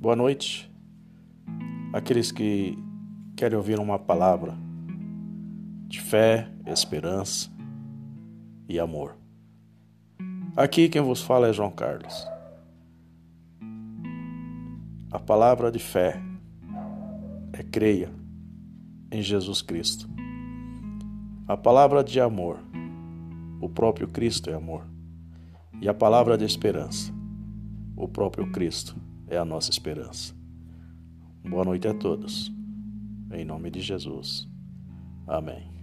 Boa noite. Aqueles que querem ouvir uma palavra de fé, esperança e amor. Aqui quem vos fala é João Carlos. A palavra de fé é creia em Jesus Cristo. A palavra de amor, o próprio Cristo é amor. E a palavra de esperança, o próprio Cristo é a nossa esperança. Boa noite a todos. Em nome de Jesus. Amém.